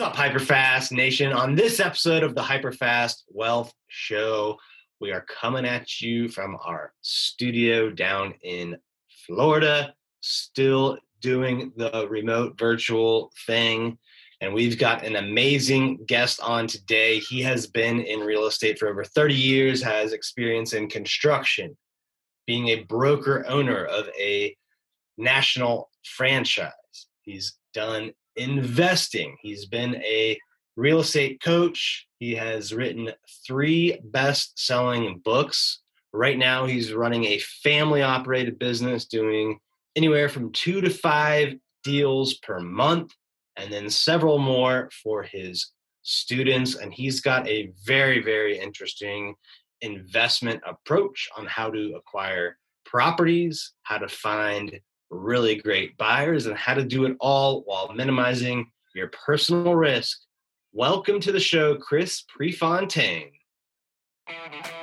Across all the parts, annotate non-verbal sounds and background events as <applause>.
What's up, Hyperfast Nation? On this episode of the Hyperfast Wealth Show, we are coming at you from our studio down in Florida, still doing the remote virtual thing. And we've got an amazing guest on today. He has been in real estate for over 30 years, has experience in construction, being a broker owner of a national franchise. He's done investing. He's been a real estate coach. He has written three best selling books. Right now, he's running a family operated business doing anywhere from two to five deals per month, and then several more for his students. And he's got a very, very interesting investment approach on how to acquire properties, how to find really great buyers, and how to do it all while minimizing your personal risk. Welcome to the show, Chris Prefontaine.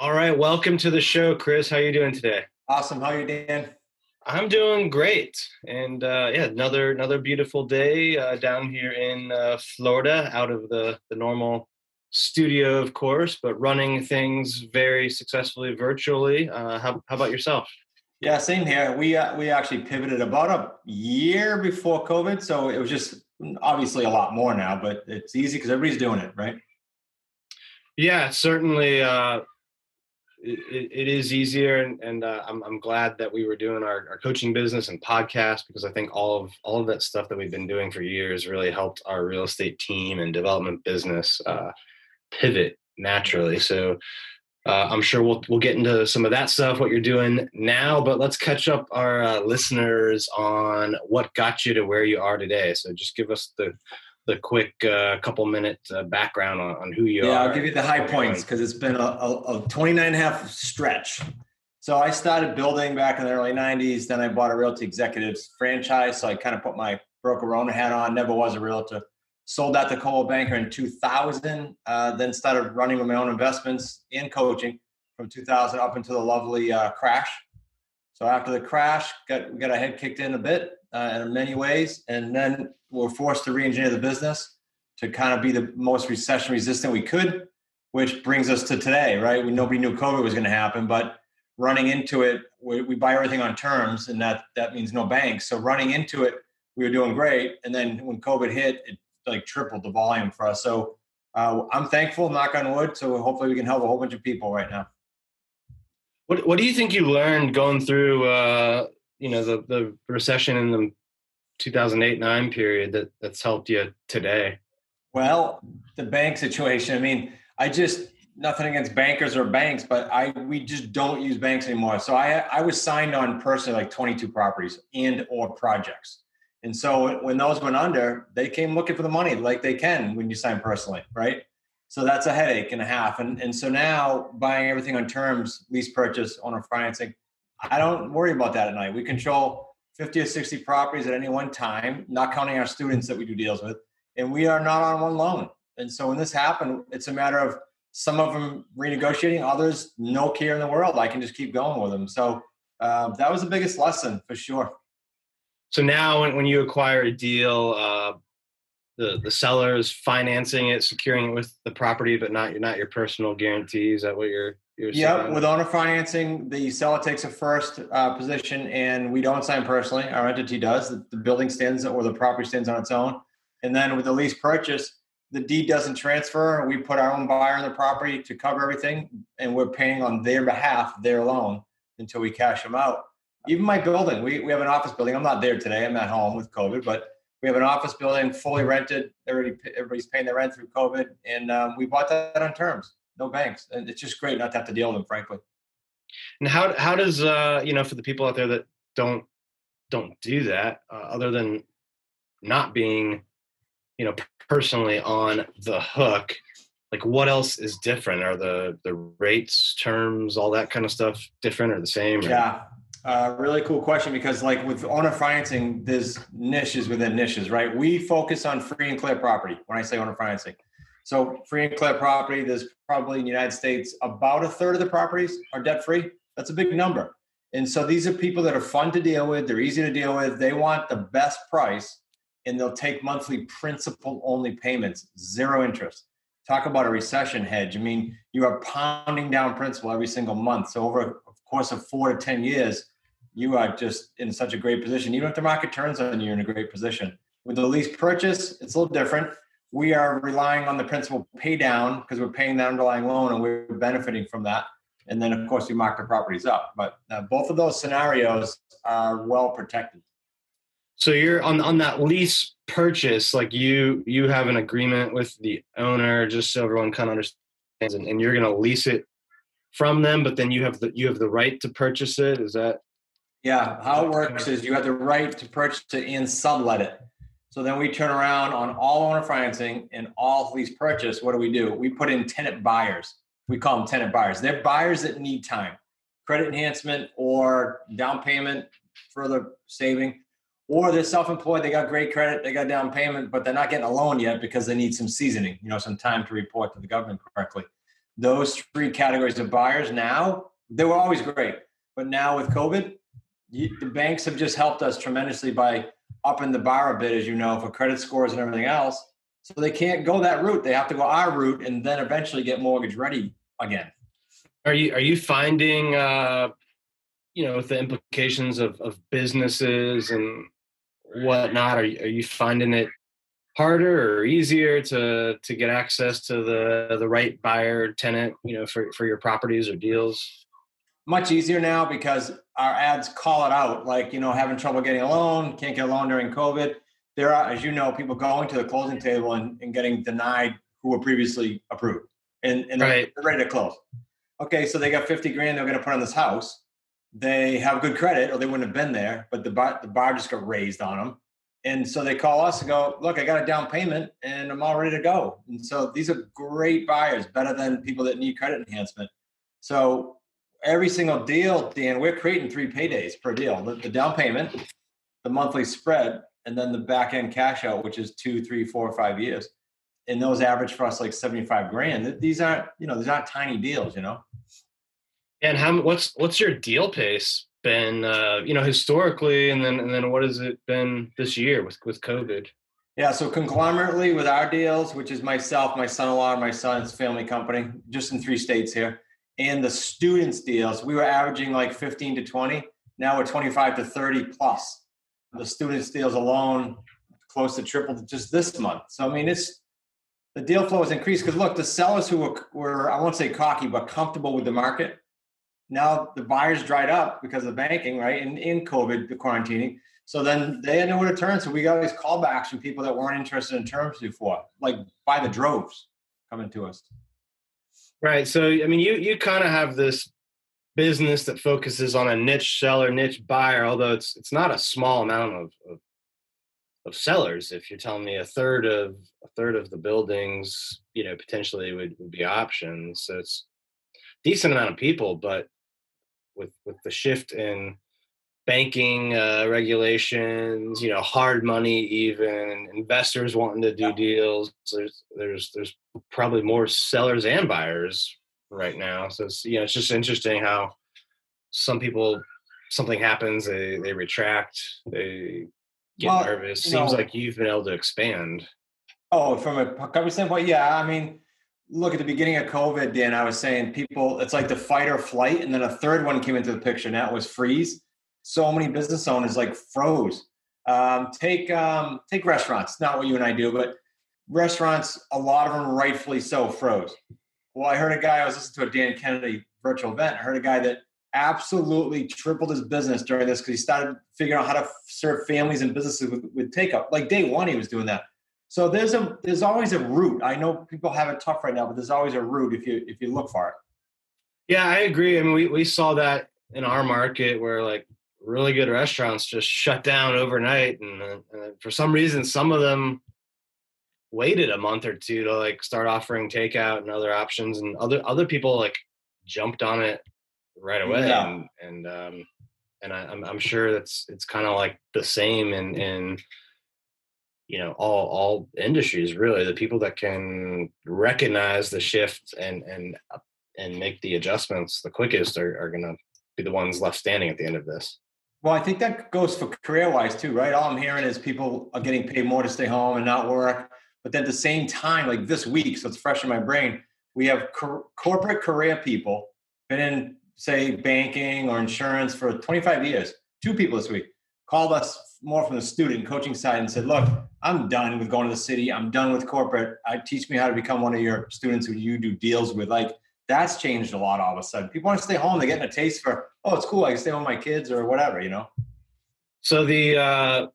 All right, welcome to the show, Chris. How are you doing today? Awesome. How are you Dan? I'm doing great, and uh, yeah, another another beautiful day uh, down here in uh, Florida, out of the the normal studio, of course, but running things very successfully virtually. Uh, how how about yourself? Yeah, same here. We uh, we actually pivoted about a year before COVID, so it was just obviously a lot more now, but it's easy because everybody's doing it, right? Yeah, certainly uh, it, it is easier and, and uh, I'm, I'm glad that we were doing our, our coaching business and podcast because i think all of all of that stuff that we've been doing for years really helped our real estate team and development business uh, pivot naturally. So uh, i'm sure we'll, we'll get into some of that stuff what you're doing now but let's catch up our uh, listeners on what got you to where you are today. So just give us the the quick uh, couple minute uh, background on, on, who you yeah, are. Yeah, I'll give you the high points because it's been a, a, a 29 and a half stretch. So I started building back in the early 90s. Then I bought a Realty Executives franchise. So I kind of put my broker owner hat on, never was a realtor. Sold that to Coldwell Banker in 2000, uh, then started running with my own investments and coaching from 2000 up until the lovely uh, crash. So after the crash, got, we got our head kicked in a bit uh, in many ways. And then we're forced to re-engineer the business to kind of be the most recession resistant we could, which brings us to today, right? We, nobody knew COVID was going to happen, but running into it, we, we, buy everything on terms, and that that means no banks. So running into it, we were doing great, and then when COVID hit, it like tripled the volume for us. So uh, I'm thankful, knock on wood. So hopefully we can help a whole bunch of people right now. What What do you think you learned going through, uh, you know, the the recession in the 2008 9 period that that's helped you today? Well, the bank situation. I mean, I just nothing against bankers or banks, but I we just don't use banks anymore. So I I was signed on personally like 22 properties and or projects. And so when those went under, they came looking for the money like they can when you sign personally, right? So that's a headache and a half. And and so now buying everything on terms, lease purchase, owner financing, I don't worry about that at night. We control 50 or 60 properties at any one time, not counting our students that we do deals with. And we are not on one loan. And so when this happened, it's a matter of some of them renegotiating, others no care in the world. I can just keep going with them. So uh, that was the biggest lesson for sure. So now, when, when you acquire a deal, uh, the the seller is financing it, securing it with the property, but not not your personal guarantee. Is that what you're yeah, with owner financing, the seller takes a first uh, position, and we don't sign personally. Our entity does. The, the, building stands or the property stands on its own. And then with the lease purchase, the deed doesn't transfer. We put our own buyer in the property to cover everything, and we're paying on their behalf their loan until we cash them out. Even my building, we, we have an office building. I'm not there today. I'm at home with COVID, but we have an office building fully rented. Everybody, everybody's paying their rent through COVID, and um, we bought that on terms no banks, and it's just great not to have to deal with them, frankly. And how how does uh, you know for the people out there that don't don't do that uh, other than not being you know personally on the hook like what else is different are the the rates terms all that kind of stuff different or the same or? yeah uh, really cool question because like with owner financing there's niches within niches right? We focus on free and clear property when i say owner financing. So free and clear property there's probably in the united states about a third of the properties are debt free that's a big number. And so these are people that are fun to deal with they're easy to deal with they want the best price and they'll take monthly principal only payments zero interest. Talk about a recession hedge. I mean, you are pounding down principal every single month. So over a course of four to 10 years, you are just in such a great position. Even if the market turns on you, you're in a great position. With the lease purchase, it's a little different. We are relying on the principal pay down because we're paying the underlying loan and we're benefiting from that. And then, of course, we mark the properties up. But uh, both of those scenarios are well protected. So you're on on that lease purchase, like you you have an agreement with the owner, just so everyone kind of understands, and, and you're going to lease it from them, but then you have the you have the right to purchase it. Is that? Yeah, how it works is you have the right to purchase it and sublet it. So then we turn around on all owner financing and all lease purchase. What do we do? We put in tenant buyers. We call them tenant buyers. They're buyers that need time, credit enhancement or down payment, further saving or they're self-employed they got great credit they got down payment but they're not getting a loan yet because they need some seasoning you know some time to report to the government correctly those three categories of buyers now they were always great but now with covid you, the banks have just helped us tremendously by upping the bar a bit as you know for credit scores and everything else. So they can't go that route. They have to go our route and then eventually get mortgage ready again. Are you are you finding uh you know with the implications of, of businesses and whatnot? Are you, are you finding it harder or easier to to get access to the the right buyer tenant you know for for your properties or deals much easier now because our ads call it out like you know having trouble getting a loan can't get a loan during covid there are as you know people going to the closing table and, and getting denied who were previously approved and, and right. they're ready to close okay so they got 50 grand they're going to put on this house they have good credit or they wouldn't have been there, but the bar, the bar just got raised on them. And so they call us and go, look, I got a down payment and I'm all ready to go. And so these are great buyers, better than people that need credit enhancement. So every single deal, Dan, we're creating three paydays per deal. The, the down payment, the monthly spread, and then the back end cash out, which is two, three, four, five years. And those average for us like 75 grand. These aren't, you know, these aren't tiny deals, you know. And how what's what's your deal pace been? Uh, you know, historically, and then and then what has it been this year with with COVID? Yeah, so conglomerately with our deals, which is myself, my son-in-law, my son's family company, just in three states here, and the students deals, we were averaging like 15 to 20. Now we're 25 to 30 plus. The students deals alone, close to triple just this month. So I mean, it's the deal flow has increased because look, the sellers who were, were I won't say cocky, but comfortable with the market now the buyers dried up because of banking, right? And in COVID, the quarantining. So then they had nowhere to turn. So we got these callbacks from people that weren't interested in terms before, like by the droves coming to us. Right. So I mean you you kind of have this business that focuses on a niche seller, niche buyer, although it's it's not a small amount of, of of sellers. If you're telling me a third of a third of the buildings, you know, potentially would, would be options. So it's decent amount of people, but with with the shift in banking uh, regulations, you know, hard money, even investors wanting to do deals. There's there's there's probably more sellers and buyers right now. So it's you know it's just interesting how some people something happens they they retract they get well, nervous. Seems know, like you've been able to expand. Oh, from a company standpoint, yeah. I mean, look at the beginning of COVID, Dan, I was saying people, it's like the fight or flight. And then a third one came into the picture. Now it was freeze. So many business owners like froze. Um, take um, take restaurants, not what you and I do, but restaurants, a lot of them rightfully so froze. Well, I heard a guy, I was listening to a Dan Kennedy virtual event. I heard a guy that absolutely tripled his business during this because he started figuring out how to serve families and businesses with, with up. Like day one, he was doing that. So there's a there's always a route. I know people have it tough right now, but there's always a route if you if you look for it. Yeah, I agree. I mean, we we saw that in our market where like really good restaurants just shut down overnight, and uh, for some reason, some of them waited a month or two to like start offering takeout and other options, and other other people like jumped on it right away, Yeah. and and um, and I, I'm I'm sure that's it's kind of like the same in in you know all all industries really the people that can recognize the shift and and uh, and make the adjustments the quickest are, are gonna be the ones left standing at the end of this Well, I think that goes for career wise too, right? All I'm hearing is people are getting paid more to stay home and not work. But then at the same time, like this week, so it's fresh in my brain, we have cor- corporate career people been in, say, banking or insurance for 25 years. Two people this week called us more from the student coaching side and said, Look, I'm done with going to the city. I'm done with corporate. I teach me how to become one of your students who you do deals with. Like, that's changed a lot all of a sudden. People want to stay home. They're getting a taste for, oh, it's cool. I can stay with my kids or whatever, you know? so the uh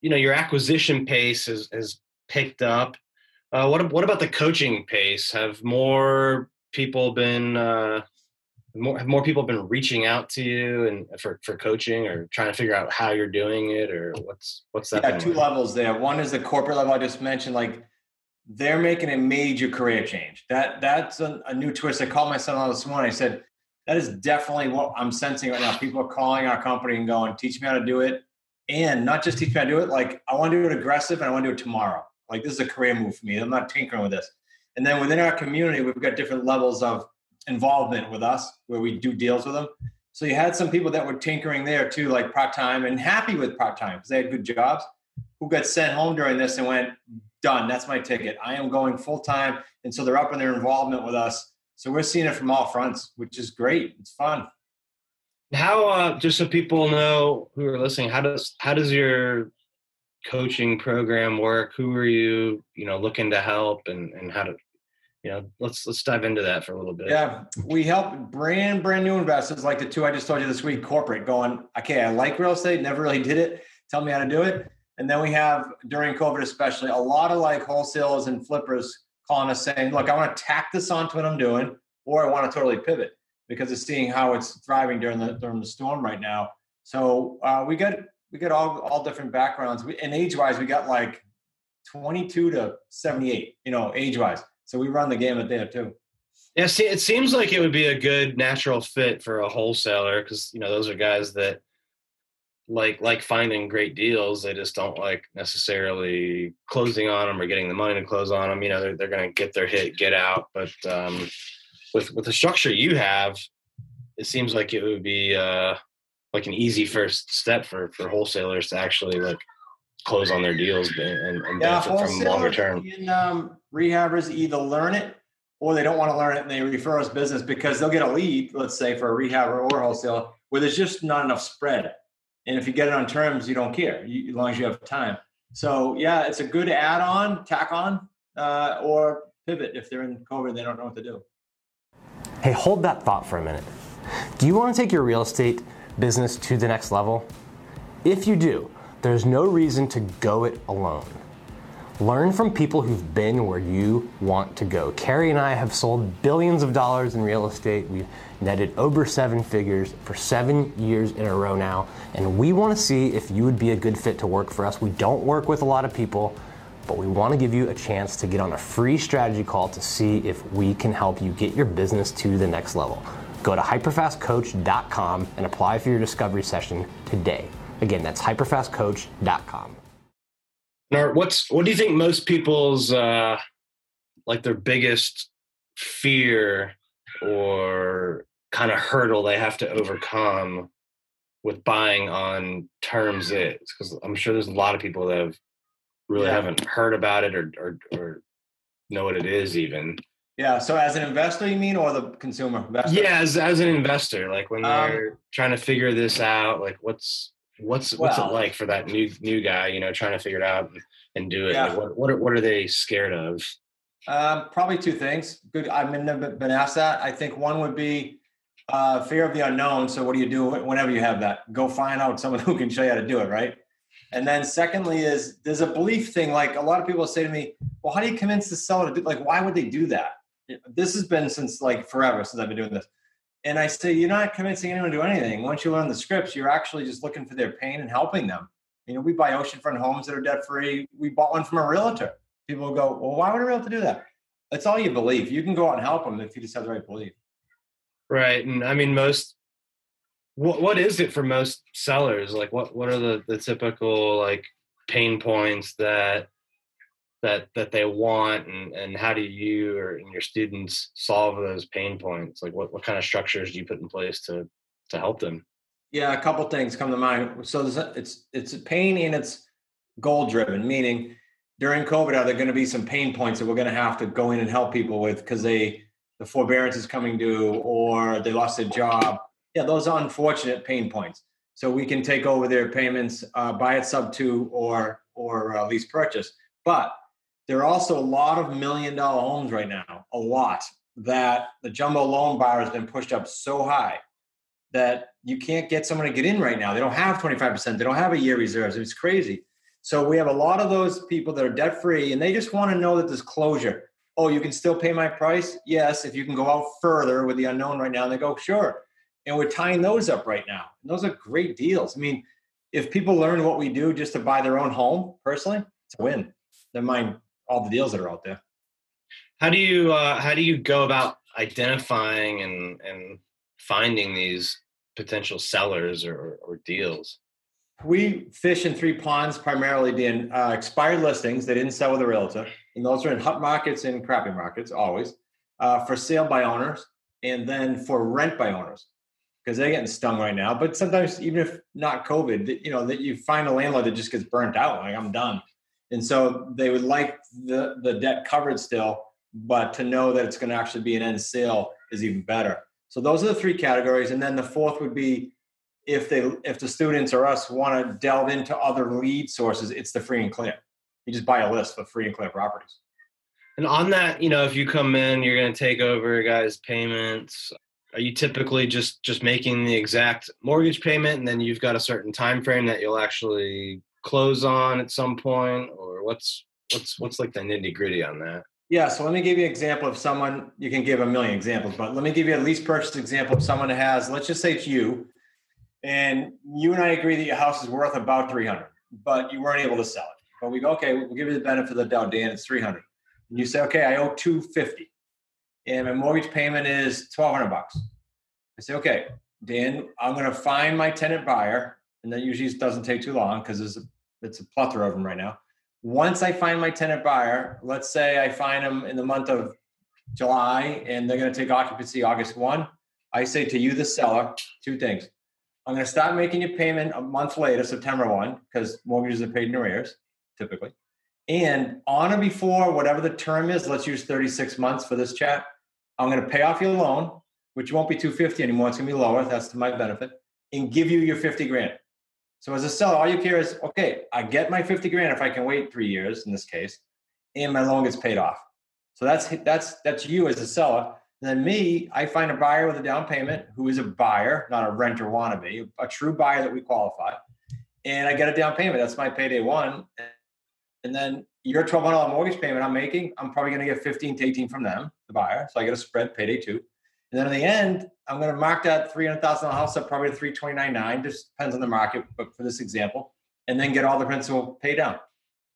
you know your acquisition pace has has picked up uh what what about the coaching pace have more people been uh more have more people been reaching out to you and for for coaching or trying to figure out how you're doing it or what's what's that Yeah, two like? levels there. One is the corporate level I just mentioned, like they're making a major career change. That that's a, a new twist. I called my son out this morning. I said, that is definitely what I'm sensing right now. People are calling our company and going, teach me how to do it. And not just teach me how to do it, like I want to do it aggressive and I want to do it tomorrow. Like this is a career move for me. I'm not tinkering with this. And then within our community, we've got different levels of involvement with us where we do deals with them. So you had some people that were tinkering there too, like part time and happy with part time because they had good jobs, who got sent home during this and went, done. That's my ticket. I am going full time. And so they're up in their involvement with us. So we're seeing it from all fronts, which is great. It's fun. How uh, just so people know who are listening, how does how does your coaching program work? Who are you, you know, looking to help and and how to, you know, let's let's dive into that for a little bit. Yeah, we help brand brand new investors like the two I just told you this week, corporate, going, okay, I like real estate, never really did it. Tell me how to do it. And then we have during COVID, especially, a lot of like wholesalers and flippers calling us saying, look, I want to tack this onto what I'm doing, or I want to totally pivot because of seeing how it's thriving during the during the storm right now. So uh, we got we got all all different backgrounds. We, and age wise, we got like 22 to 78, you know, age wise. So we run the gamut there too. Yeah, see, it seems like it would be a good natural fit for a wholesaler because you know those are guys that like like finding great deals. They just don't like necessarily closing on them or getting the money to close on them. You know, they're they're going to get their hit, get out. But um, with with the structure you have, it seems like it would be uh, like an easy first step for for wholesalers to actually like close on their deals and, and Yeah, benefit from longer term. In, um, rehabbers either learn it or they don't want to learn it and they refer us business because they'll get a lead, let's say, for a rehabber or a wholesaler where there's just not enough spread. And if you get it on terms, you don't care you, as long as you have time. So yeah, it's a good add-on, tack on, uh, or pivot if they're in COVID, they don't know what to do. Hey, hold that thought for a minute. Do you want to take your real estate business to the next level? If you do, there's no reason to go it alone. Learn from people who've been where you want to go. Kerry and I have sold billions of dollars in real estate. We've netted over seven figures for seven years in a row now, and we want to see if you would be a good fit to work for us. We don't work with a lot of people, but we want to give you a chance to get on a free strategy call to see if we can help you get your business to the next level. Go to hyperfastcoach.com and apply for your discovery session today. Again, that's hyperfastcoach.com. Nart, what's what do you think most people's uh like their biggest fear or kind of hurdle they have to overcome with buying on terms is because I'm sure there's a lot of people that have really Yeah. haven't heard about it or, or or know what it is even. Yeah. So as an investor, you mean, or the consumer? Investor? Yeah, as as an investor, like when Um, they're trying to figure this out, like what's what's what's Well- it like for that new new guy, you know, trying to figure it out and, do it? Yeah. Like what what are, what are they scared of? Um, probably two things. Good. I've been, never been asked that. I think one would be uh, fear of the unknown. So what do you do whenever you have that? Go find out someone <laughs> who can show you how to do it, right? And then secondly is there's a belief thing. Like a lot of people say to me, well, how do you convince the seller to do like why would they do that? This has been since like forever since I've been doing this. And I say, you're not convincing anyone to do anything. Once you learn the scripts, you're actually just looking for their pain and helping them. You know, we buy oceanfront homes that are debt free. We bought one from a realtor. People go, well, why would a realtor do that? That's all you believe. You can go out and help them if you just have the right belief. Right. And I mean, most, what, what is it for most sellers? Like what, what are the, the typical like pain points that, that, that they want and, and how do you or your students solve those pain points? Like what, what kind of structures do you put in place to, to help them? Yeah, a couple things come to mind. So it's it's pain and it's goal driven, meaning during COVID, are there going to be some pain points that we're going to have to go in and help people with because they the forbearance is coming due or they lost their job? Yeah, those are unfortunate pain points. So we can take over their payments, uh, buy it sub two or or uh, lease purchase. But there are also a lot of million dollar homes right now, a lot that the jumbo loan bar has been pushed up so high that you can't get someone to get in right now. They don't have 25%. They don't have a year reserves. It's crazy. So we have a lot of those people that are debt free and they just want to know that there's closure. Oh, you can still pay my price? Yes, if you can go out further with the unknown right now. And they go, sure. And we're tying those up right now. And those are great deals. I mean, if people learn what we do just to buy their own home, personally, it's a win. Never mind all the deals that are out there. How do you uh, how do you go about identifying and and finding these potential sellers or, or deals? We fish in three ponds primarily, being Uh, expired listings they didn't sell with a realtor, and those are in hot markets and crappy markets always. Uh, for sale by owners, and then for rent by owners, because they're getting stung right now. But sometimes, even if not COVID, you know that you find a landlord that just gets burnt out. Like I'm done, and so they would like the the debt covered still, but to know that it's going to actually be an end sale is even better. So those are the three categories, and then the fourth would be if they if the students or us want to delve into other lead sources, it's the free and clear. You just buy a list of free and clear properties. And on that, you know, if you come in, you're going to take over guys' payments. Are you typically just just making the exact mortgage payment, and then you've got a certain time frame that you'll actually close on at some point, or what's what's what's like the nitty gritty on that? Yeah, so let me give you an example of someone, you can give a million examples, but let me give you a lease purchase example of someone that has, let's just say it's you, and you and I agree that your house is worth about 300, but you weren't able to sell it. But we go, okay, we'll give you the benefit of the doubt, Dan, it's 300. And you say, okay, I owe 250 and my mortgage payment is 1200 bucks. I say, okay, Dan, I'm going to find my tenant buyer. And that usually doesn't take too long because it's a, it's a plethora of them right now. Once I find my tenant buyer, let's say I find them in the month of July and they're going to take occupancy August 1, I say to you, the seller, two things. I'm going to stop making your payment a month later, September 1, because mortgages are paid in arrears typically. And on or before whatever the term is, let's use 36 months for this chat. I'm going to pay off your loan, which won't be 250 anymore. It's going to be lower. That's to my benefit, and give you your 50 grand. So as a seller, all you care is, okay, I get my 50 grand if I can wait three years in this case, and my loan gets paid off. So that's that's that's you as a seller. And then me, I find a buyer with a down payment who is a buyer, not a renter wannabe, a true buyer that we qualify. And I get a down payment. That's my payday one. And then your $1,200 mortgage payment I'm making, I'm probably going to get 15 to 18 from them, the buyer. So I get a spread payday two. And then in the end, I'm going to mark that $300,000 house up probably to 329.9. Just depends on the market, but for this example, and then get all the principal paid down.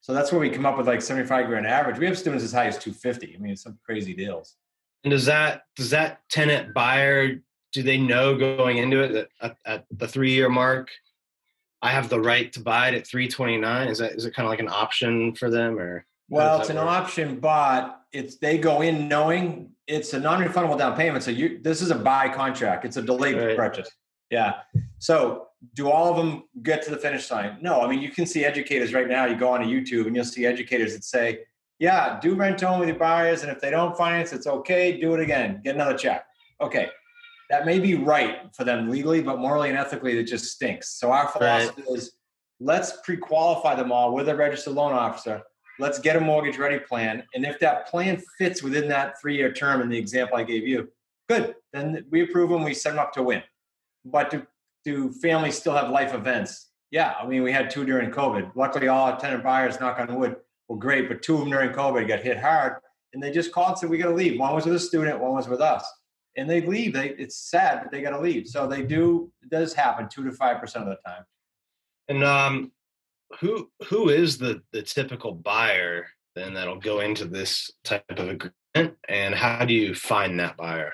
So that's where we come up with like 75 grand average. We have students as high as 250. I mean, some crazy deals. And does that does that tenant buyer do they know going into it that at, at the three year mark, I have the right to buy it at 329? Is that is it kind of like an option for them or? Well, it's an work? option, but it's they go in knowing it's a non-refundable down payment. So you this is a buy contract. It's a delayed right. purchase. Yeah. So do all of them get to the finish line? No. I mean, you can see educators right now. You go on to YouTube and you'll see educators that say, "Yeah, do rent home with your buyers, and if they don't finance, it's okay. Do it again. Get another check." Okay. That may be right for them legally, but morally and ethically, it just stinks. So our philosophy right. is let's pre-qualify them all with a registered loan officer let's get a mortgage ready plan. And if that plan fits within that three year term in the example I gave you, good. Then we approve them, we set them up to win. But do, do families still have life events? Yeah, I mean, we had two during COVID. Luckily, all our tenant buyers, knock on wood, were great, but two of them during COVID got hit hard. And they just called and said, We got to leave. One was with a student, one was with us. and they leave. They it's sad, but they got to leave. So they do. It does happen two to five percent of the time. And um, who who is the the typical buyer then that'll go into this type of agreement, and how do you find that buyer?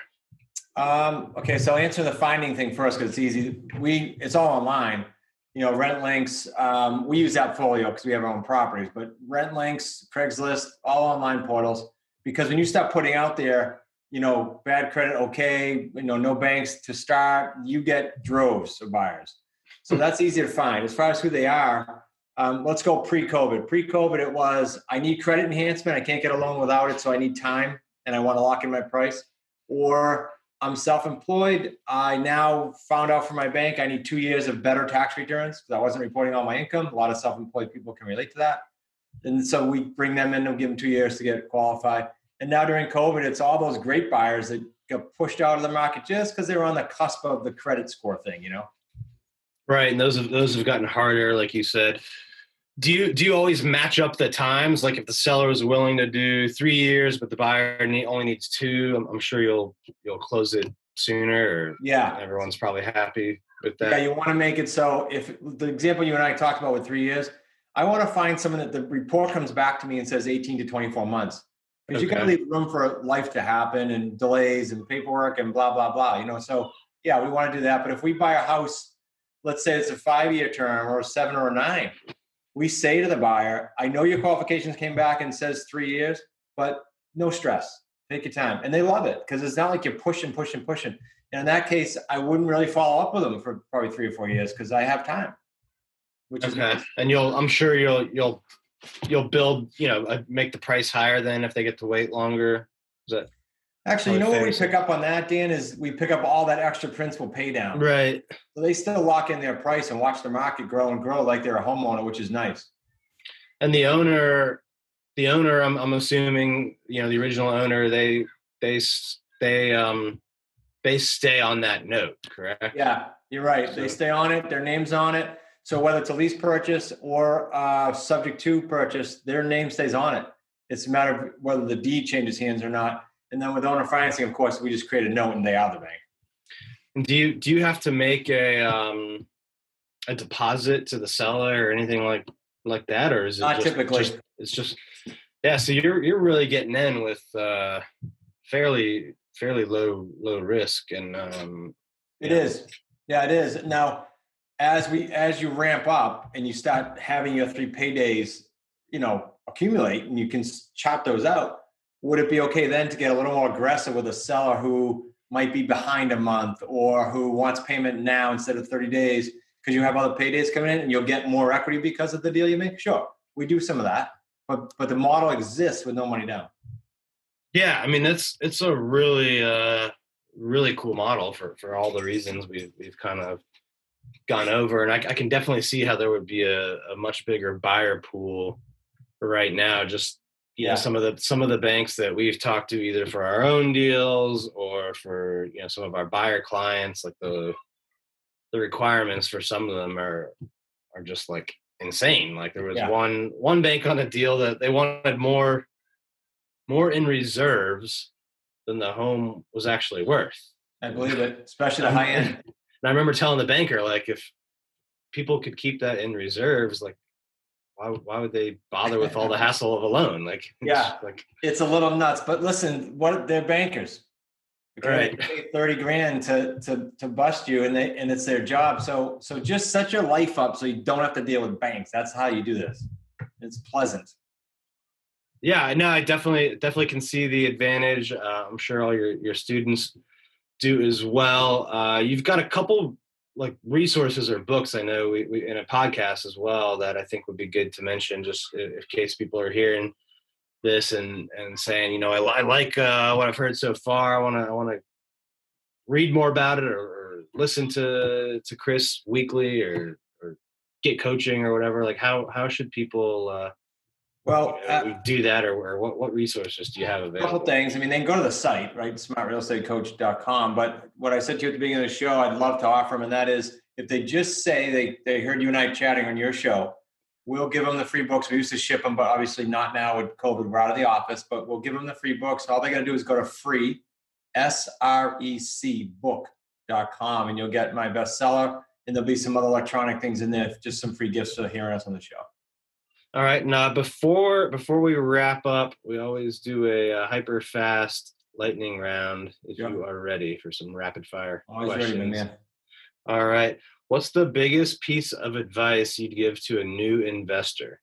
Um, okay, so I'll answer the finding thing first because it's easy. We it's all online. You know, RentLinx. Um, we use Appfolio because we have our own properties, but RentLinx, Craigslist, all online portals. Because when you start putting out there, you know, bad credit, okay, you know, no banks to start, you get droves of buyers. So <laughs> that's easy to find. As far as who they are, um, let's go pre-COVID. Pre-COVID, it was I need credit enhancement. I can't get a loan without it, so I need time, and I want to lock in my price. Or I'm self-employed. I now found out from my bank I need two years of better tax returns because I wasn't reporting all my income. A lot of self-employed people can relate to that, and so we bring them in and give them two years to get qualified. And now during COVID, it's all those great buyers that got pushed out of the market just because they were on the cusp of the credit score thing, you know. Right, and those have those have gotten harder, like you said. Do you do you always match up the times? Like if the seller is willing to do three years, but the buyer need, only needs two, I'm, I'm, sure you'll you'll close it sooner. Or yeah, everyone's probably happy with that. Yeah, you want to make it so. If the example you and I talked about with three years, I want to find someone that the report comes back to me and says 18 to 24 months because okay. you got to leave room for life to happen and delays and paperwork and blah blah blah. You know, so yeah, we want to do that. But if we buy a house let's say it's a five year term or a seven or a nine, we say to the buyer, I know your qualifications came back and says three years, but no stress. Take your time. And they love it because it's not like you're pushing, pushing, pushing. And in that case, I wouldn't really follow up with them for probably three or four years because I have time. Which okay. is nice. and you'll I'm sure you'll you'll you'll build, you know, uh, make the price higher than if they get to wait longer. Is that Actually, you know what we pick up on that, Dan, is we pick up all that extra principal pay down. Right. So they still lock in their price and watch the market grow and grow like they're a homeowner, which is nice. And the owner, the owner, I'm, I'm assuming, you know, the original owner, they they they um they stay on that note, correct? Yeah, you're right. So, they stay on it. Their name's on it. So whether it's a lease purchase or uh, subject to purchase, their name stays on it. It's a matter of whether the deed changes hands or not and then with owner financing, of course, we just create a note and they are the bank. Do you do you have to make a um, a deposit to the seller or anything like like that, or is it not just, typically? Just, it's just yeah. So you're you're really getting in with uh, fairly fairly low low risk and um, it yeah. is yeah it is now as we as you ramp up and you start having your three paydays you know accumulate and you can chop those out would it be okay then to get a little more aggressive with a seller who might be behind a month or who wants payment now instead of 30 days because you have other paydays coming in and you'll get more equity because of the deal you make? Sure, we do some of that, but but the model exists with no money down. Yeah, I mean it's it's a really uh really cool model for for all the reasons we've we've kind of gone over, and I, I can definitely see how there would be a, a much bigger buyer pool right now just you know some of the some of the banks that we've talked to either for our own deals or for you know some of our buyer clients like the the requirements for some of them are are just like insane. Like there was yeah. one one bank on a deal that they wanted more more in reserves than the home was actually worth. I believe it especially the high end. and i remember telling the banker like if people could keep that in reserves like why why would they bother with all the <laughs> hassle of a loan? Like <laughs> yeah, like it's a little nuts. But listen, what they're bankers. Okay, right. thirty grand to to to bust you, and they and it's their job. So so just set your life up so you don't have to deal with banks. That's how you do this. It's pleasant. Yeah, no, I definitely definitely can see the advantage. Uh, I'm sure all your your students do as well. Uh, you've got a couple like resources or books I know we, we, in a podcast as well that I think would be good to mention just in case people are hearing this and and saying you know I, I like uh, what I've heard so far. I want to I want to read more about it or, or, listen to to Chris weekly or or get coaching or whatever. Like how how should people uh, well, uh, do that, or, or, what, what resources do you have available? A couple things. I mean, then go to the site, right? Smartrealestatecoach.com. But what I said to you at the beginning of the show, I'd love to offer them, and that is if they just say they, they heard you and I chatting on your show, we'll give them the free books. We used to ship them, but obviously not now with COVID. We're out of the office, but we'll give them the free books. All they got to do is go to free, S R E C book.com, and you'll get my bestseller. And there'll be some other electronic things in there, just some free gifts for hearing us on the show. All right. Now, before before we wrap up, we always do a, a hyper fast lightning round. If Sure. you are ready for some rapid fire Always questions. ready, man. All right. What's the biggest piece of advice you'd give to a new investor?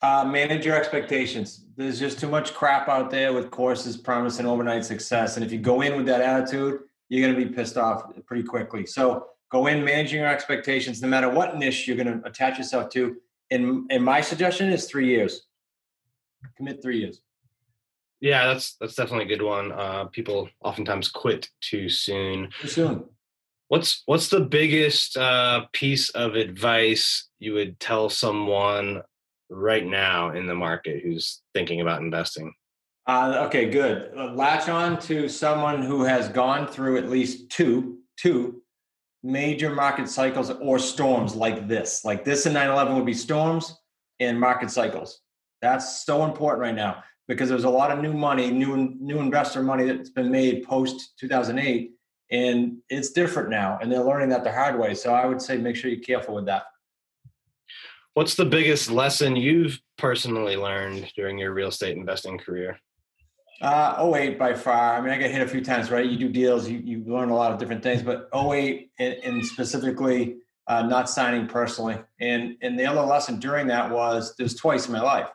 Uh, manage your expectations. There's just too much crap out there with courses promising overnight success. And if you go in with that attitude, you're going to be pissed off pretty quickly. So go in managing your expectations, no matter what niche you're going to attach yourself to. And, and my suggestion is three years. Commit three years. Yeah, that's that's definitely a good one. Uh, people oftentimes quit too soon. Too soon. What's what's the biggest uh, piece of advice you would tell someone right now in the market who's thinking about investing? Uh, okay, good. Uh, latch on to someone who has gone through at least two, two major market cycles or storms like this. Like this in 9 11 would be storms and market cycles. That's so important right now because there's a lot of new money, new new investor money that's been made post 2008, and it's different now, and they're learning that the hard way. So I would say make sure you're careful with that. What's the biggest lesson you've personally learned during your real estate investing career? Uh, 08 by far. I mean, I got hit a few times, right? You do deals, you, you learn a lot of different things, but 08 and, and specifically uh, not signing personally. And and the other lesson during that was there's twice in my life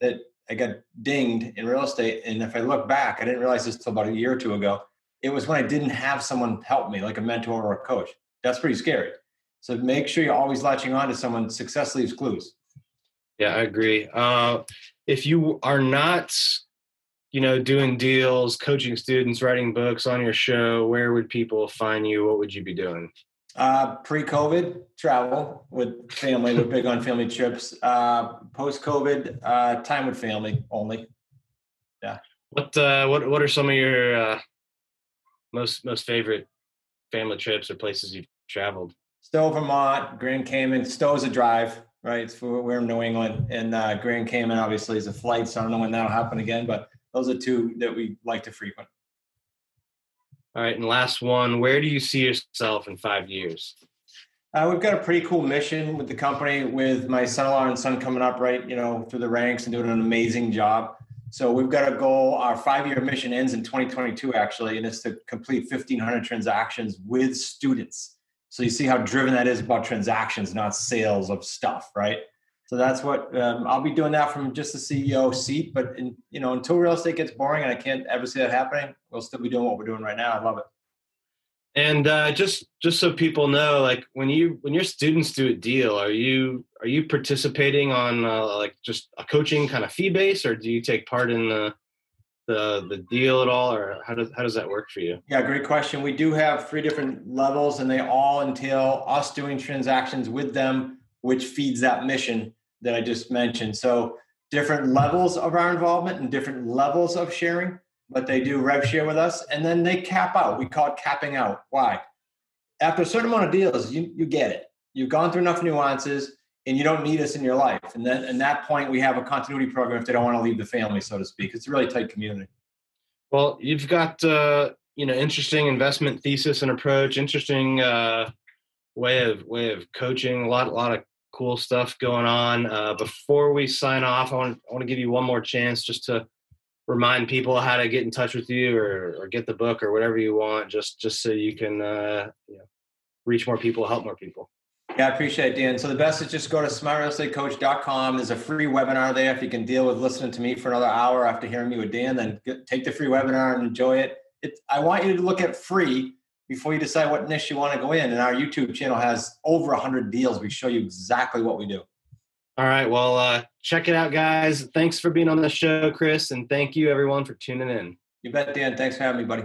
that I got dinged in real estate. And if I look back, I didn't realize this until about a year or two ago. It was when I didn't have someone help me, like a mentor or a coach. That's pretty scary. So make sure you're always latching on to someone. Success leaves clues. Yeah, I agree. Uh, if you are not, you know, doing deals, coaching students, writing books on your show, where would people find you? What would you be doing? Uh, pre-COVID travel with family. We're big on family trips. Uh, post-COVID, uh, time with family only. Yeah. What uh, what what are some of your uh, most most favorite family trips or places you've traveled? Stowe, Vermont, Grand Cayman. Stowe's a drive, right? It's for, we're in New England, and uh, Grand Cayman obviously is a flight. So I don't know when that'll happen again, but those are two that we like to frequent. All right, and last one. Where do you see yourself in five years? Uh, we've got a pretty cool mission with the company, with my son-in-law and son coming up right, you know, through the ranks and doing an amazing job. So we've got a goal. Our five-year mission ends in 2022, actually, and it's to complete 1,500 transactions with students. So you see how driven that is about transactions, not sales of stuff, right? So that's what um, I'll be doing that from just the CEO seat. But in, you know, until real estate gets boring, and I can't ever see that happening, we'll still be doing what we're doing right now. I love it. And uh, just just so people know, like when you when your students do a deal, are you are you participating on uh, like just a coaching kind of fee base, or do you take part in the the the deal at all, or how does how does that work for you? Yeah, great question. We do have three different levels, and they all entail us doing transactions with them, which feeds that mission that I just mentioned. So, different levels of our involvement and different levels of sharing, but they do rev share with us, and then they cap out. We call it capping out. Why? After a certain amount of deals, you you get it. You've gone through enough nuances, and you don't need us in your life. And then, at that point, we have a continuity program if they don't want to leave the family, so to speak. It's a really tight community. Well, you've got uh, you know interesting investment thesis and approach, interesting uh, way of way of coaching. A lot a lot of cool stuff going on. Uh, before we sign off, I want I want to give you one more chance just to remind people how to get in touch with you or, or get the book or whatever you want, just just so you can uh, you know reach more people, help more people. Yeah, I appreciate it, Dan. So the best is just go to smartrealestatecoach.com. There's a free webinar there. If you can deal with listening to me for another hour after hearing me with Dan, then take the free webinar and enjoy it. it. I want you to look at free before you decide what niche you want to go in. And our YouTube channel has over 100 deals. We show you exactly what we do. All right, well, uh, check it out, guys. Thanks for being on the show, Chris, and thank you everyone for tuning in. You bet, Dan. Thanks for having me, buddy.